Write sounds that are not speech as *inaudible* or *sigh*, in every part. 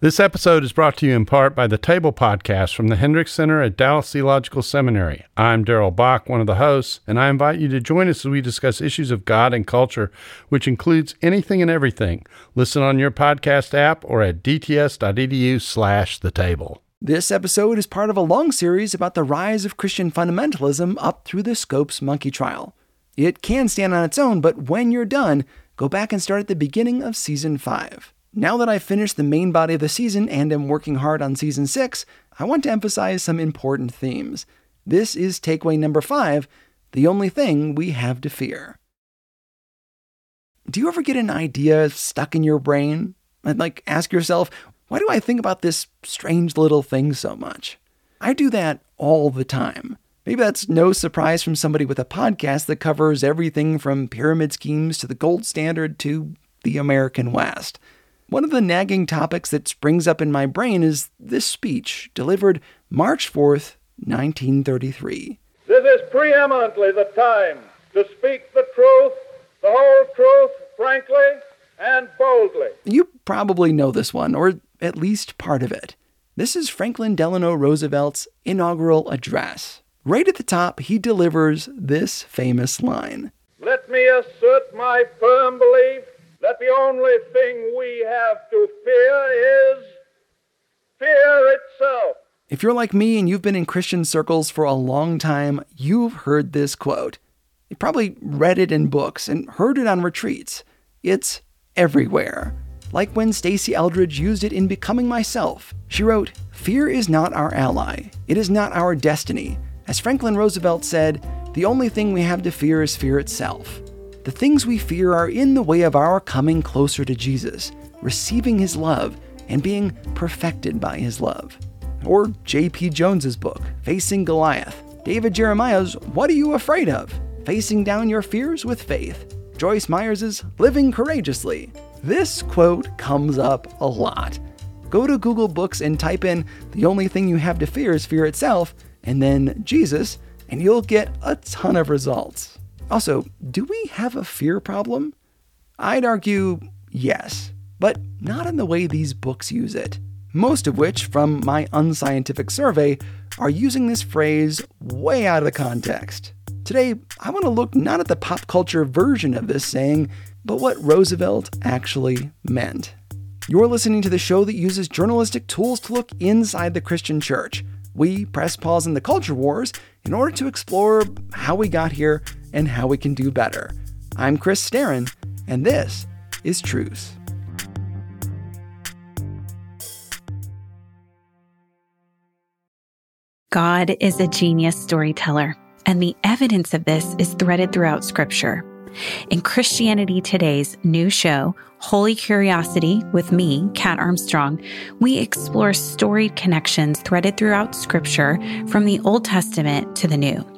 This episode is brought to you in part by the Table Podcast from the Hendricks Center at Dallas Theological Seminary. I'm Darrell Bock, one of the hosts, and I invite you to join us as we discuss issues of God and culture, which includes anything and everything. Listen on your podcast app or at dts.edu slash the table. This episode is part of a long series about the rise of Christian fundamentalism up through the Scopes monkey trial. It can stand on its own, but when you're done, go back and start at the beginning of season 5. Now that I've finished the main body of the season and am working hard on season 6, I want to emphasize some important themes. This is takeaway number 5 the only thing we have to fear. Do you ever get an idea stuck in your brain? And like ask yourself, why do I think about this strange little thing so much? I do that all the time. Maybe that's no surprise from somebody with a podcast that covers everything from pyramid schemes to the gold standard to the American West. One of the nagging topics that springs up in my brain is this speech delivered March 4th, 1933. This is preeminently the time to speak the truth, the whole truth, frankly and boldly. You probably know this one, or at least part of it. This is Franklin Delano Roosevelt's inaugural address. Right at the top, he delivers this famous line Let me assert my firm belief the only thing we have to fear is fear itself. If you're like me and you've been in Christian circles for a long time, you've heard this quote. You probably read it in books and heard it on retreats. It's everywhere. Like when Stasi Eldredge used it in Becoming Myself. She wrote, Fear is not our ally. It is not our destiny. As Franklin Roosevelt said, the only thing we have to fear is fear itself. The things we fear are in the way of our coming closer to Jesus, receiving his love, and being perfected by his love. Or J.P. Jones's book, Facing Goliath. David Jeremiah's What Are You Afraid of? Facing Down Your Fears with Faith. Joyce Myers's Living Courageously. This quote comes up a lot. Go to Google Books and type in The only thing you have to fear is fear itself, and then Jesus, and you'll get a ton of results. Also, do we have a fear problem? I'd argue yes, but not in the way these books use it. Most of which, from my unscientific survey, are using this phrase way out of the context. Today, I want to look not at the pop culture version of this saying, but what Roosevelt actually meant. You're listening to the show that uses journalistic tools to look inside the Christian church. We press pause in the culture wars in order to explore how we got here and how we can do better. I'm Chris Staron, and this is Truce. God is a genius storyteller, and the evidence of this is threaded throughout Scripture. In Christianity Today's new show, Holy Curiosity, with me, Kat Armstrong, we explore storied connections threaded throughout Scripture from the Old Testament to the New.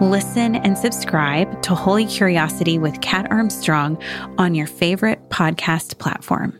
Listen and subscribe to Holy Curiosity with Kat Armstrong on your favorite podcast platform.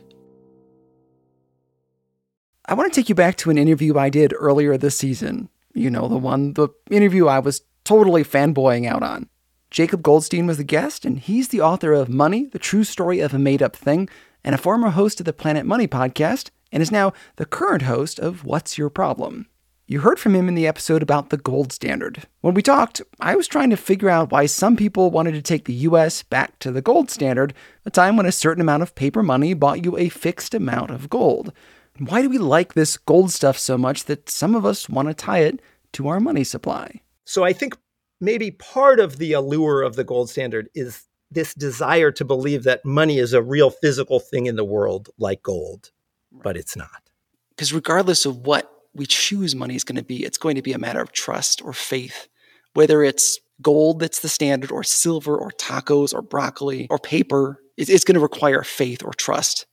I want to take you back to an interview I did earlier this season. You know, the one, the interview I was totally fanboying out on. Jacob Goldstein was the guest, and he's the author of Money, the True Story of a Made Up Thing, and a former host of the Planet Money podcast, and is now the current host of What's Your Problem? You heard from him in the episode about the gold standard. When we talked, I was trying to figure out why some people wanted to take the US back to the gold standard, a time when a certain amount of paper money bought you a fixed amount of gold. Why do we like this gold stuff so much that some of us want to tie it to our money supply? So I think maybe part of the allure of the gold standard is this desire to believe that money is a real physical thing in the world like gold, but it's not. Because regardless of what we choose money is going to be. It's going to be a matter of trust or faith, whether it's gold that's the standard, or silver, or tacos, or broccoli, or paper. It's going to require faith or trust.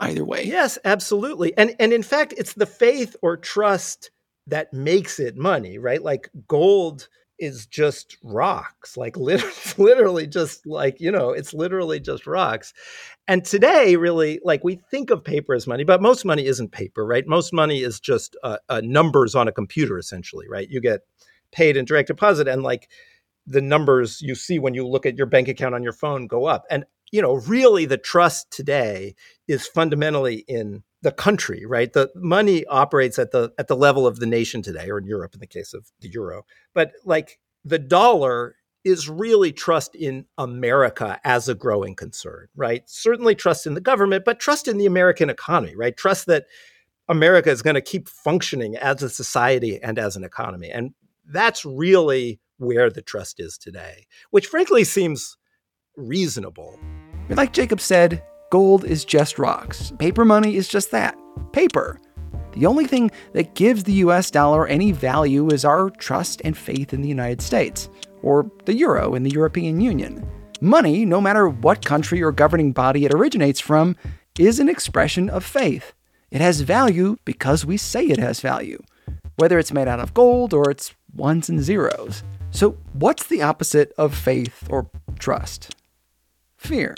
either way. Yes, absolutely. And and in fact, it's the faith or trust that makes it money, right? Like gold is just rocks, like *laughs* literally, just like, you know, it's literally just rocks. And today, really, like we think of paper as money, but most money isn't paper, right? Most money is just uh, uh, numbers on a computer, essentially, right? You get paid in direct deposit, and like the numbers you see when you look at your bank account on your phone go up. And you know, really the trust today is fundamentally in the country, right? The money operates at the at the level of the nation today, or in Europe in the case of the euro. But like the dollar is really trust in America as a growing concern, right? Certainly trust in the government, but trust in the American economy, right? Trust that America is going to keep functioning as a society and as an economy. And that's really where the trust is today, which frankly seems reasonable. Like Jacob said, gold is just rocks. Paper money is just that paper. The only thing that gives the US dollar any value is our trust and faith in the United States, or the euro in the European Union. Money, no matter what country or governing body it originates from, is an expression of faith. It has value because we say it has value, whether it's made out of gold or it's ones and zeros. So, what's the opposite of faith or trust? Fear.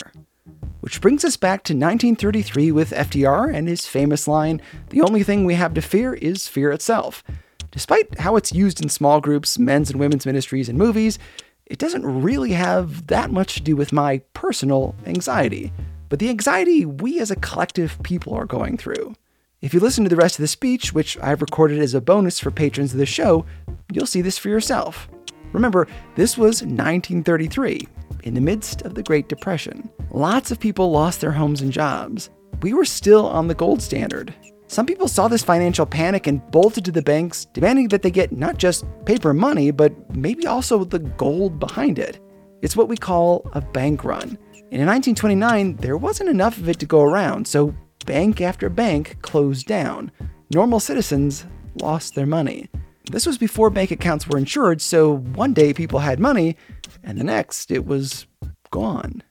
Which brings us back to 1933 with FDR and his famous line The only thing we have to fear is fear itself. Despite how it's used in small groups, men's and women's ministries, and movies, it doesn't really have that much to do with my personal anxiety, but the anxiety we as a collective people are going through. If you listen to the rest of the speech, which I've recorded as a bonus for patrons of the show, you'll see this for yourself. Remember, this was 1933, in the midst of the Great Depression. Lots of people lost their homes and jobs. We were still on the gold standard. Some people saw this financial panic and bolted to the banks, demanding that they get not just paper money, but maybe also the gold behind it. It's what we call a bank run. And in 1929, there wasn't enough of it to go around, so bank after bank closed down. Normal citizens lost their money. This was before bank accounts were insured, so one day people had money, and the next it was gone.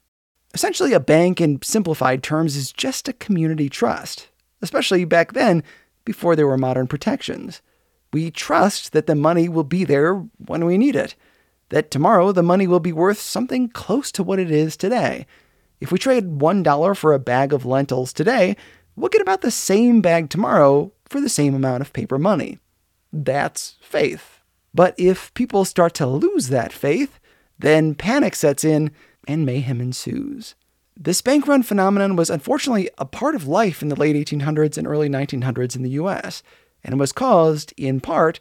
Essentially, a bank in simplified terms is just a community trust, especially back then before there were modern protections. We trust that the money will be there when we need it, that tomorrow the money will be worth something close to what it is today. If we trade $1 for a bag of lentils today, we'll get about the same bag tomorrow for the same amount of paper money. That's faith. But if people start to lose that faith, then panic sets in and mayhem ensues. This bank run phenomenon was unfortunately a part of life in the late 1800s and early 1900s in the US, and was caused, in part,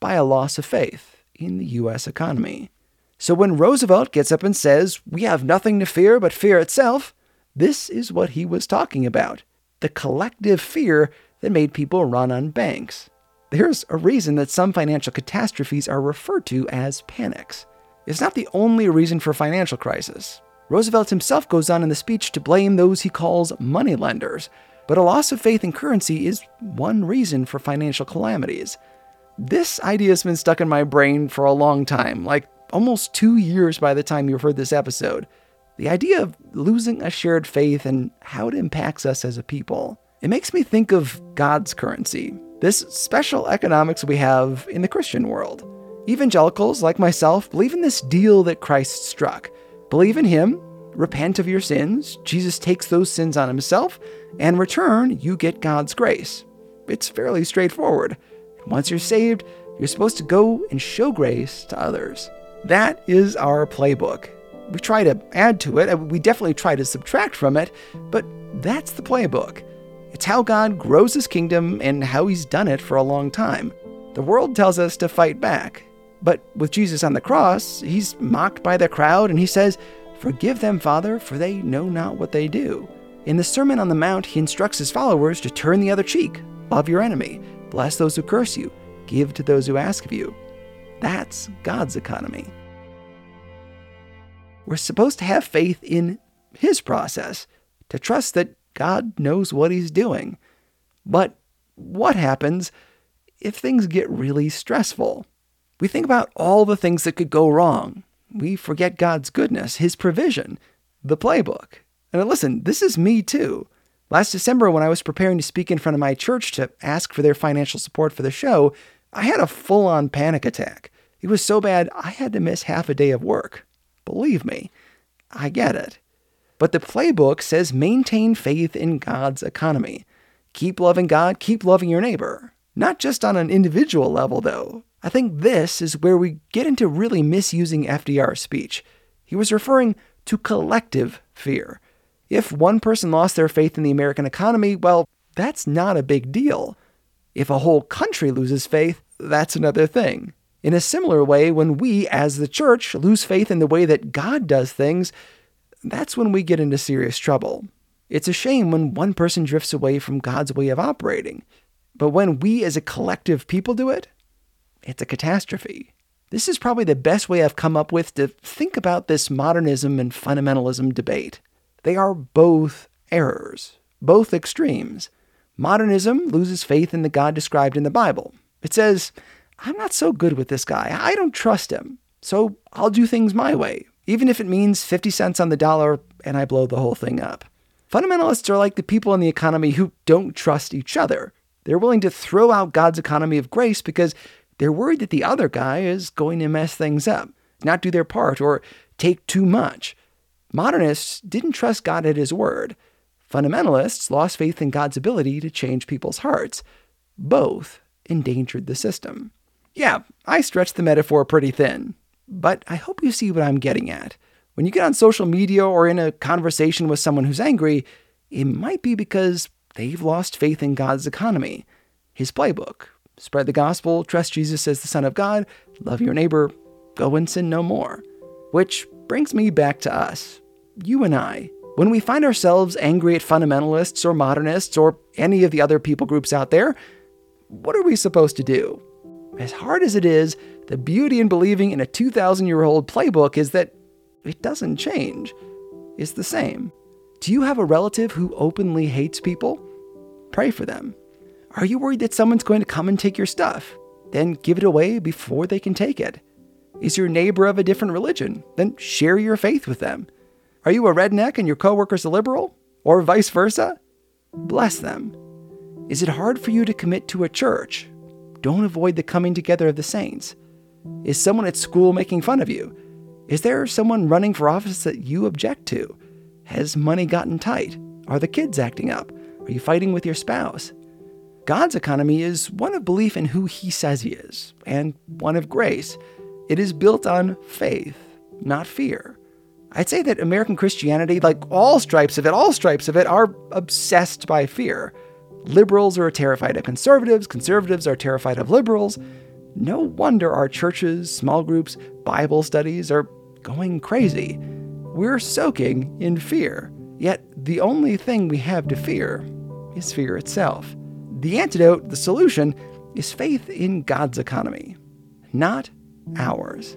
by a loss of faith in the US economy. So when Roosevelt gets up and says, We have nothing to fear but fear itself, this is what he was talking about the collective fear that made people run on banks. There's a reason that some financial catastrophes are referred to as panics. It's not the only reason for financial crisis. Roosevelt himself goes on in the speech to blame those he calls moneylenders, but a loss of faith in currency is one reason for financial calamities. This idea has been stuck in my brain for a long time, like almost two years by the time you've heard this episode. The idea of losing a shared faith and how it impacts us as a people. It makes me think of God's currency, this special economics we have in the Christian world. Evangelicals, like myself, believe in this deal that Christ struck. Believe in Him, repent of your sins, Jesus takes those sins on Himself, and return, you get God's grace. It's fairly straightforward. Once you're saved, you're supposed to go and show grace to others. That is our playbook. We try to add to it, we definitely try to subtract from it, but that's the playbook. It's how God grows his kingdom and how he's done it for a long time. The world tells us to fight back. But with Jesus on the cross, he's mocked by the crowd and he says, Forgive them, Father, for they know not what they do. In the Sermon on the Mount, he instructs his followers to turn the other cheek, love your enemy, bless those who curse you, give to those who ask of you. That's God's economy. We're supposed to have faith in his process, to trust that God knows what He's doing. But what happens if things get really stressful? We think about all the things that could go wrong. We forget God's goodness, His provision, the playbook. And listen, this is me too. Last December, when I was preparing to speak in front of my church to ask for their financial support for the show, I had a full on panic attack. It was so bad, I had to miss half a day of work. Believe me, I get it. But the playbook says maintain faith in God's economy. Keep loving God, keep loving your neighbor. Not just on an individual level, though. I think this is where we get into really misusing FDR's speech. He was referring to collective fear. If one person lost their faith in the American economy, well, that's not a big deal. If a whole country loses faith, that's another thing. In a similar way, when we, as the church, lose faith in the way that God does things, that's when we get into serious trouble. It's a shame when one person drifts away from God's way of operating. But when we as a collective people do it, it's a catastrophe. This is probably the best way I've come up with to think about this modernism and fundamentalism debate. They are both errors, both extremes. Modernism loses faith in the God described in the Bible. It says, I'm not so good with this guy. I don't trust him. So I'll do things my way, even if it means 50 cents on the dollar and I blow the whole thing up. Fundamentalists are like the people in the economy who don't trust each other. They're willing to throw out God's economy of grace because they're worried that the other guy is going to mess things up, not do their part, or take too much. Modernists didn't trust God at his word. Fundamentalists lost faith in God's ability to change people's hearts. Both endangered the system. Yeah, I stretched the metaphor pretty thin, but I hope you see what I'm getting at. When you get on social media or in a conversation with someone who's angry, it might be because they've lost faith in God's economy, His playbook. Spread the gospel, trust Jesus as the Son of God, love your neighbor, go and sin no more. Which brings me back to us, you and I. When we find ourselves angry at fundamentalists or modernists or any of the other people groups out there, what are we supposed to do? As hard as it is, the beauty in believing in a 2,000 year old playbook is that it doesn't change. It's the same. Do you have a relative who openly hates people? Pray for them. Are you worried that someone's going to come and take your stuff? Then give it away before they can take it. Is your neighbor of a different religion? Then share your faith with them. Are you a redneck and your coworker's a liberal? Or vice versa? Bless them. Is it hard for you to commit to a church? Don't avoid the coming together of the saints. Is someone at school making fun of you? Is there someone running for office that you object to? Has money gotten tight? Are the kids acting up? Are you fighting with your spouse? God's economy is one of belief in who He says He is, and one of grace. It is built on faith, not fear. I'd say that American Christianity, like all stripes of it, all stripes of it, are obsessed by fear. Liberals are terrified of conservatives, conservatives are terrified of liberals. No wonder our churches, small groups, Bible studies are going crazy. We're soaking in fear. Yet the only thing we have to fear is fear itself. The antidote, the solution, is faith in God's economy, not ours.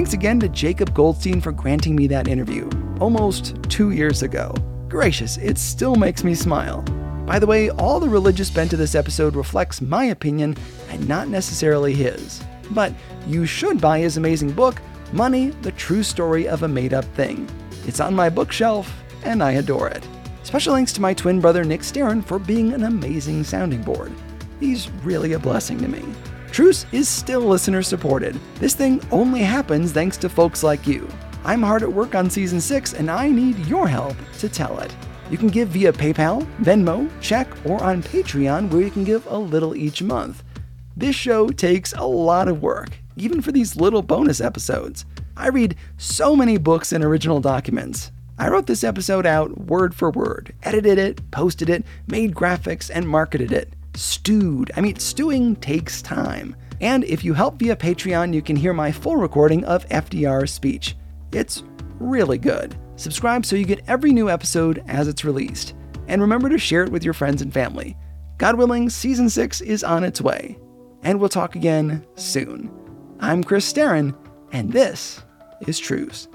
Thanks again to Jacob Goldstein for granting me that interview almost two years ago. Gracious, it still makes me smile. By the way, all the religious bent of this episode reflects my opinion and not necessarily his. But you should buy his amazing book, Money The True Story of a Made Up Thing. It's on my bookshelf, and I adore it. Special thanks to my twin brother Nick Staron for being an amazing sounding board. He's really a blessing to me. Truce is still listener supported. This thing only happens thanks to folks like you. I'm hard at work on season 6 and I need your help to tell it. You can give via PayPal, Venmo, check, or on Patreon where you can give a little each month. This show takes a lot of work, even for these little bonus episodes. I read so many books and original documents. I wrote this episode out word for word, edited it, posted it, made graphics, and marketed it. Stewed. I mean, stewing takes time. And if you help via Patreon, you can hear my full recording of FDR's speech. It's really good. Subscribe so you get every new episode as it's released. And remember to share it with your friends and family. God willing, season 6 is on its way. And we'll talk again soon. I'm Chris Staron, and this is Truce.